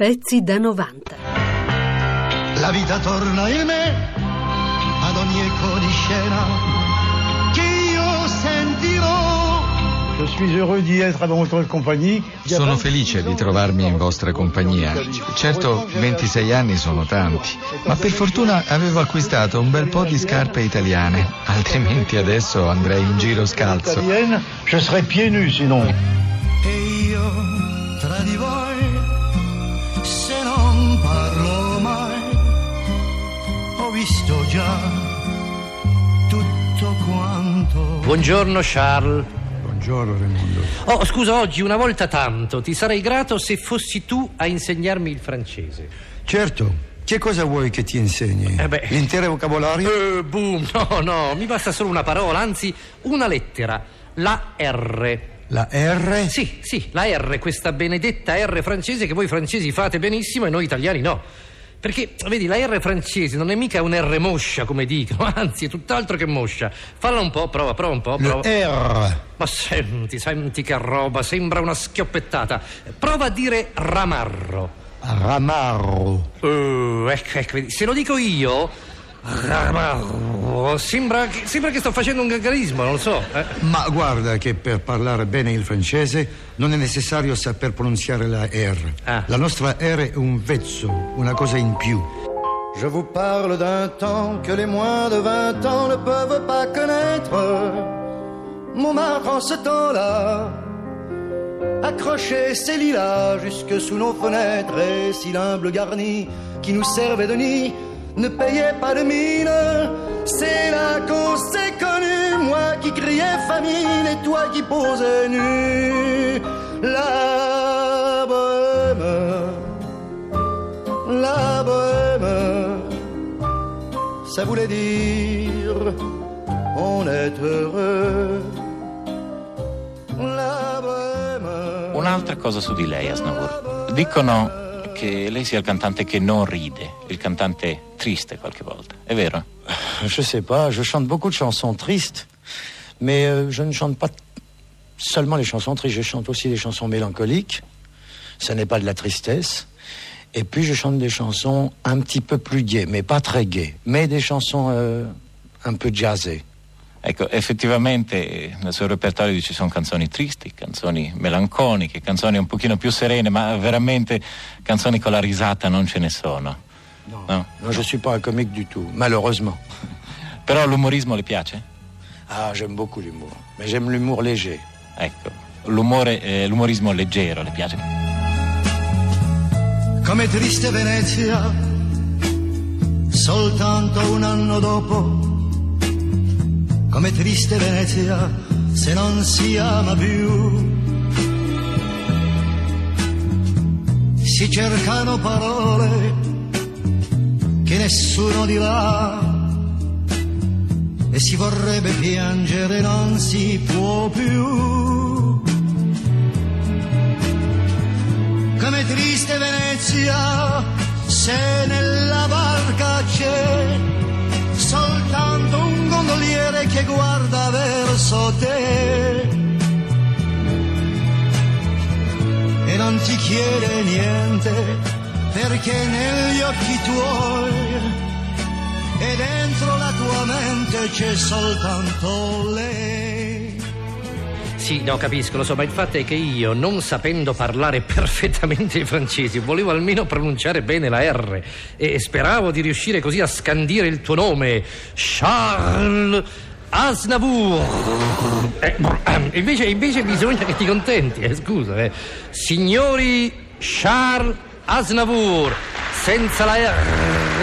Pezzi da 90. La vita torna in me ad ogni eco di scena che io sentirò. Sono felice di trovarmi in vostra compagnia. Certo, 26 anni sono tanti, ma per fortuna avevo acquistato un bel po' di scarpe italiane, altrimenti adesso andrei in giro scalzo. E io tra di voi, non parlo mai, ho visto già tutto quanto. Buongiorno Charles. Buongiorno Raimondo. Oh, scusa, oggi una volta tanto ti sarei grato se fossi tu a insegnarmi il francese. Certo. Che cosa vuoi che ti insegni? Eh beh. L'intero vocabolario? Eh, boom, no, no, mi basta solo una parola, anzi una lettera, la R. La R? Sì, sì, la R, questa benedetta R francese che voi francesi fate benissimo e noi italiani no. Perché, vedi, la R francese non è mica un R moscia, come dicono, anzi, è tutt'altro che moscia. Falla un po', prova, prova un po', La prova. R. Ma senti, senti che roba, sembra una schioppettata. Prova a dire ramarro. Ramarro. Uh, ecco, ecco, se lo dico io, ramarro, sembra che, sembra che sto facendo un gaggarismo, non lo so. eh. Ma guarda che per parlare bene il francese non è necessario saper pronunciare la R. Ah. La nostra R è un vezzo, una cosa in più. Je vous parle d'un temps que les moins de 20 ans ne peuvent pas connaître. Montmartre en ce temps-là accrochait ses lilas jusque sous nos fenêtres et si l'humble garni qui nous servait de nid ne payait pas de mine. C'est là qu'on s'est connu, moi qui criais famine et toi qui posais nu. La bohème, la bohème, ça voulait dire on est heureux. La bohème. Un'altra cosa su di lei, Asnavour. Dicono che lei sia il cantante che non ride, il cantante triste qualche volta. È vero? Je sais pas, je chante beaucoup de chansons tristes, mais euh, je ne chante pas seulement les chansons tristes, je chante aussi des chansons mélancoliques. Ce n'est pas de la tristesse. Et puis je chante des chansons un petit peu plus gaies, mais pas très gaies, mais des chansons euh, un peu jazzées. Ecco, effettivamente nel suo repertorio ci sono canzoni tristi, canzoni melanconiche, canzoni un pochino più serene, ma veramente canzoni con la risata non ce ne sono. Non, No. non je suis pas un comique du tout, malheureusement. Però l'umorismo le piace? Ah, j'aime beaucoup l'humour, mais j'aime l'humour léger. Ecco, l'umore, eh, l'umorismo leggero le piace? come triste Venezia, soltanto un anno dopo, come triste Venezia, se non si ama più. Si cercano parole che nessuno dirà e si vorrebbe piangere, non si può più. come triste Venezia, se nella barca c'è soltanto un gondoliere che guarda verso te e non ti chiede niente perché negli occhi tuoi e dentro la tua mente c'è soltanto lei. Sì, no, capisco, lo so, ma il fatto è che io, non sapendo parlare perfettamente il francese, volevo almeno pronunciare bene la R e speravo di riuscire così a scandire il tuo nome, Charles Aznavour. Eh, ehm, invece, invece bisogna che ti contenti, eh, scusa. eh. Signori Charles Aznavour, senza la R.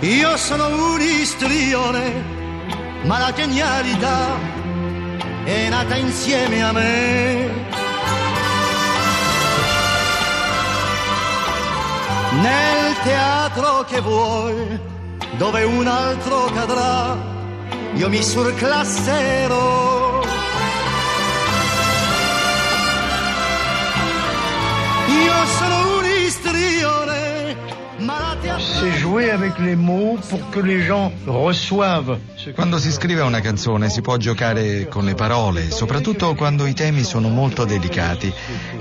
Io sono un istrione, ma la genialità è nata insieme a me. Nel teatro che vuoi, dove un altro cadrà, io mi surclasserò. Io sono un istrione, C'est jouer avec les mots pour que les gens reçoivent. Quando si scrive una canzone si può giocare con le parole, soprattutto quando i temi sono molto delicati,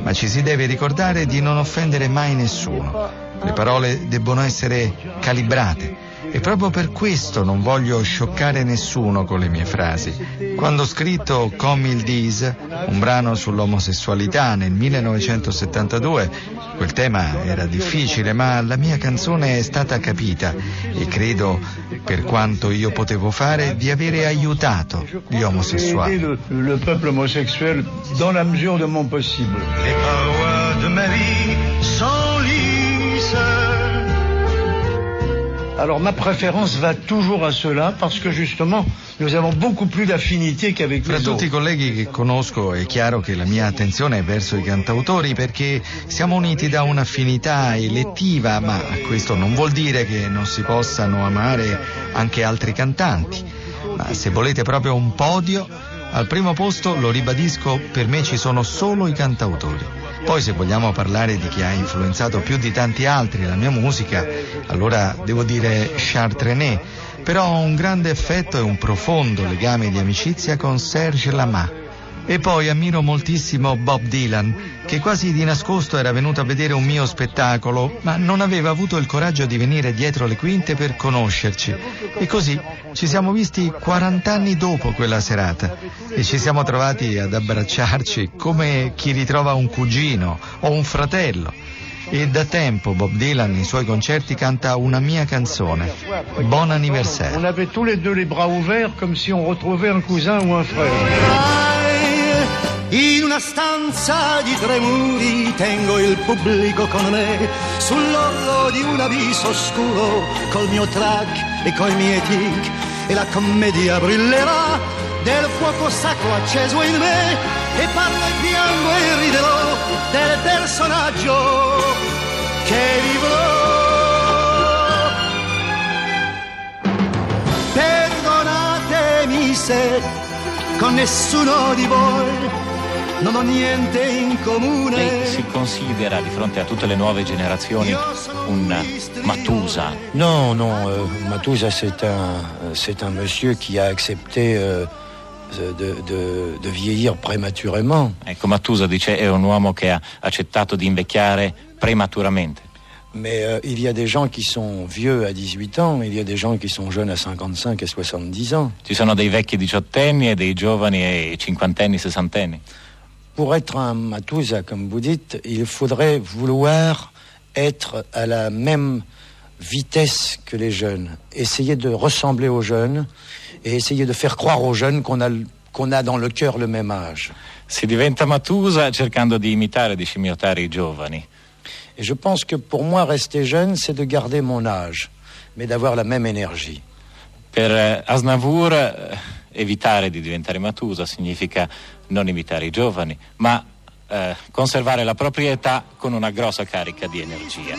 ma ci si deve ricordare di non offendere mai nessuno. Le parole debbono essere calibrate e proprio per questo non voglio scioccare nessuno con le mie frasi. Quando ho scritto Come il Dis, un brano sull'omosessualità nel 1972, quel tema era difficile, ma la mia canzone è stata capita e credo, per quanto io potevo fare, di avere aiutato gli omosessuali. le, le peuple homosexuel dans la mesure de mon possible. Les parois de ma vie s'enlisent. Alors ma préférence va toujours à cela parce que justement nous avons beaucoup plus d'affinité qu'avec Fra les tutti i colleghi che conosco è chiaro che la mia attenzione è verso i cantautori perché siamo uniti da un'affinità elettiva, ma questo non vuol dire che non si possano amare anche altri cantanti. Ma se volete proprio un podio, al primo posto, lo ribadisco, per me ci sono solo i cantautori. Poi se vogliamo parlare di chi ha influenzato più di tanti altri la mia musica, allora devo dire Charles Trenet, però ho un grande affetto e un profondo legame di amicizia con Serge Lama. E poi ammiro moltissimo Bob Dylan, che quasi di nascosto era venuto a vedere un mio spettacolo, ma non aveva avuto il coraggio di venire dietro le quinte per conoscerci. E così ci siamo visti 40 anni dopo quella serata e ci siamo trovati ad abbracciarci come chi ritrova un cugino o un fratello. E da tempo Bob Dylan nei suoi concerti canta una mia canzone, Bon anniversaire. On avait tous les deux les bras ouverts comme si on retrouvait un cousin ou un frère. In una stanza di tre muri tengo il pubblico con me sull'orlo di un abisso oscuro col mio track e coi miei tic e la commedia brillerà del fuoco sacro acceso in me e parlo e piango e riderò del personaggio che vivrò. Perdonatemi se con nessuno di voi non ho niente in comune. Lei si considera di fronte a tutte le nuove generazioni un Matusa, Non, non, euh, Matouza, c'est un, c'est un monsieur qui a accepté euh, de, de- de vieillir prématurément. Ecco, Matusa dice è un uomo che ha accettato di invecchiare prematuramente. Mais euh, il y a des gens qui sont vieux à 18 ans, il y a des gens qui sont jeunes à 55 et 70 ans. Ci sono dei vecchi diciottenni e dei giovani e cinquantenni, sessantenni. Pour être un Matouza, comme vous dites, il faudrait vouloir être à la même vitesse que les jeunes, essayer de ressembler aux jeunes et essayer de faire croire aux jeunes qu'on a, qu'on a dans le cœur le même âge. Si diventa Matusa cercando di imitare, di scimmiottare i giovani. Et je pense que pour moi, rester jeune, c'est de garder mon âge, mais d'avoir la même énergie. Per eh, Asnavour eh, evitare di diventare Matusa significa non imitare i giovani, ma eh, conservare la propria età con una grossa carica di energia.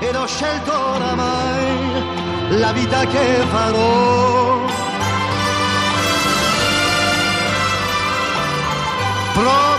Ed ho scelto oramai la vita che farò. Repliche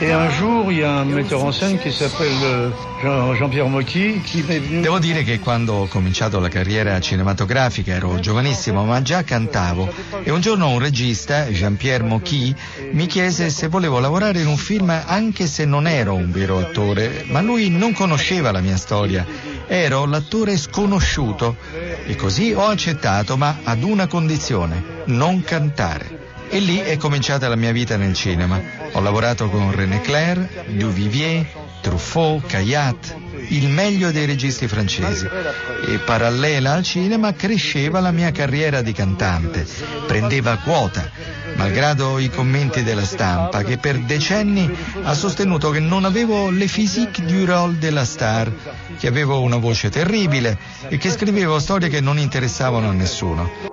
Et un jour, il y a un metteur en scène qui s'appelle euh, Jean- Jean-Pierre Mocky qui m'est venu. Devo dire che quando ho cominciato la carriera cinematografica ero giovanissimo, ma già cantavo e un giorno un regista, Jean-Pierre Mocky, mi chiese se volevo lavorare in un film anche se non ero un vero attore, ma lui non conosceva la mia storia. Ero l'attore sconosciuto e così ho accettato, ma ad una condizione, non cantare. E lì è cominciata la mia vita nel cinema. Ho lavorato con René Clair, Duvivier, Truffaut, Caillat, il meglio dei registi francesi. E parallela al cinema cresceva la mia carriera di cantante. Prendeva quota, malgrado i commenti della stampa che per decenni ha sostenuto che non avevo le physique du rôle della star, che avevo una voce terribile e che scrivevo storie che non interessavano a nessuno.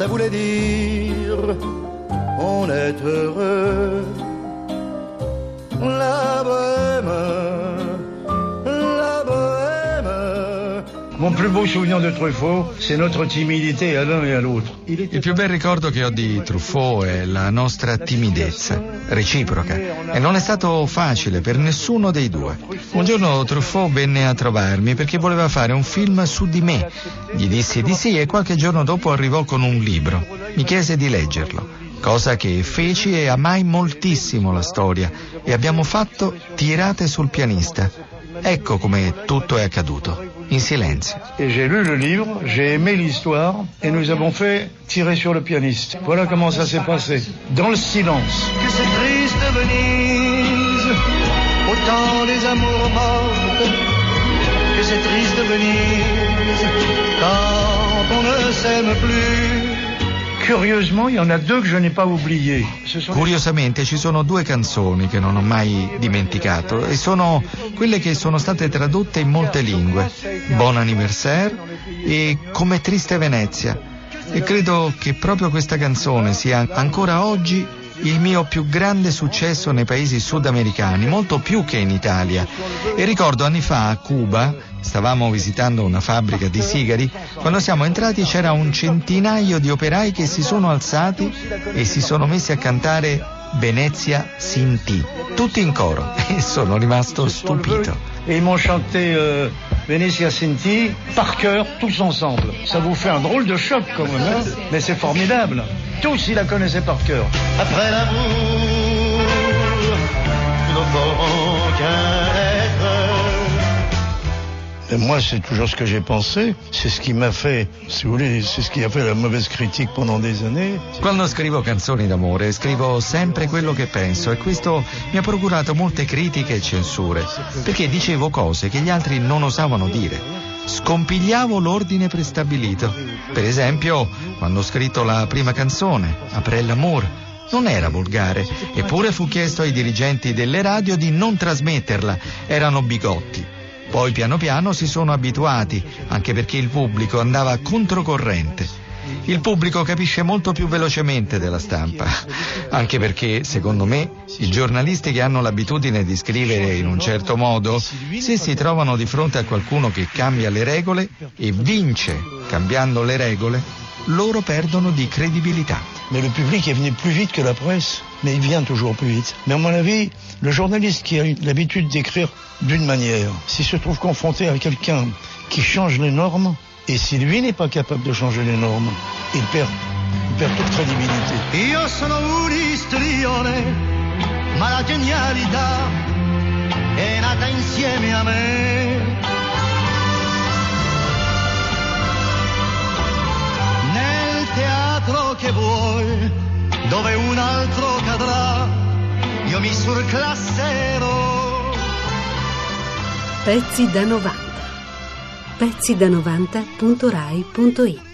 ça voulait dire on est heureux. La Mon plus beau souvenir de Truffaut, c'est notre timidité à l'un et à l'autre. Il più bel ricordo che ho di Truffaut è la nostra timidezza, reciproca, e non è stato facile per nessuno dei due. Un giorno Truffaut venne a trovarmi perché voleva fare un film su di me. Gli dissi di sì e qualche giorno dopo arrivò con un libro. Mi chiese di leggerlo, cosa che feci e amai moltissimo la storia e abbiamo fatto tirate sul pianista. Ecco come tutto è accaduto, in silenzio. Et j'ai lu le livre, j'ai aimé l'histoire et nous avons fait tirer sur le pianiste. Voilà comment ça s'est passé, dans le silence. que c'est triste Venise, autant les amours mortes, que c'est triste Venise, quand on ne s'aime plus. Curiosamente ci sono due canzoni che non ho mai dimenticato e sono quelle che sono state tradotte in molte lingue. Bon anniversaire e Come triste Venezia. E credo che proprio questa canzone sia ancora oggi il mio più grande successo nei paesi sudamericani, molto più che in Italia. E ricordo anni fa a Cuba, stavamo visitando una fabbrica di sigari, quando siamo entrati c'era un centinaio di operai che si sono alzati e si sono messi a cantare Venezia Sinti, tutti in coro e sono rimasto stupito. Et ils m'ont chanté euh, Venezia Sinti par cœur, tous ensemble. Ça vous fait un drôle de choc quand même, hein mais c'est formidable. Tous, ils la connaissaient par cœur. Après l'amour, nous ne ferons qu'un. Et moi, c'est toujours ce que j'ai pensé. C'est ce qui m'a fait, vous voulez, c'est ce qui a fait la mauvaise critique pendant des années. Quando scrivo canzoni d'amore scrivo sempre quello che penso e questo mi ha procurato molte critiche e censure, perché dicevo cose che gli altri non osavano dire. Scompigliavo l'ordine prestabilito. Per esempio, quando ho scritto la prima canzone, Après l'amour, non era volgare, eppure fu chiesto ai dirigenti delle radio di non trasmetterla, erano bigotti. Poi piano piano si sono abituati, anche perché il pubblico andava controcorrente. Il pubblico capisce molto più velocemente della stampa, anche perché, secondo me, i giornalisti che hanno l'abitudine di scrivere in un certo modo, se si trovano di fronte a qualcuno che cambia le regole e vince cambiando le regole, loro perdono di credibilità. Mais le public est venu plus vite que la presse, mais il vient toujours plus vite. Mais à mon avis, le journaliste qui a l'habitude d'écrire d'une manière, s'il se trouve confronté à quelqu'un qui change les normes, et si lui n'est pas capable de changer les normes, il perd, il perd toute crédibilité. Dove un altro cadrà, io mi surclasserò. Pezzi da 90. Pezzi da 90.rai.it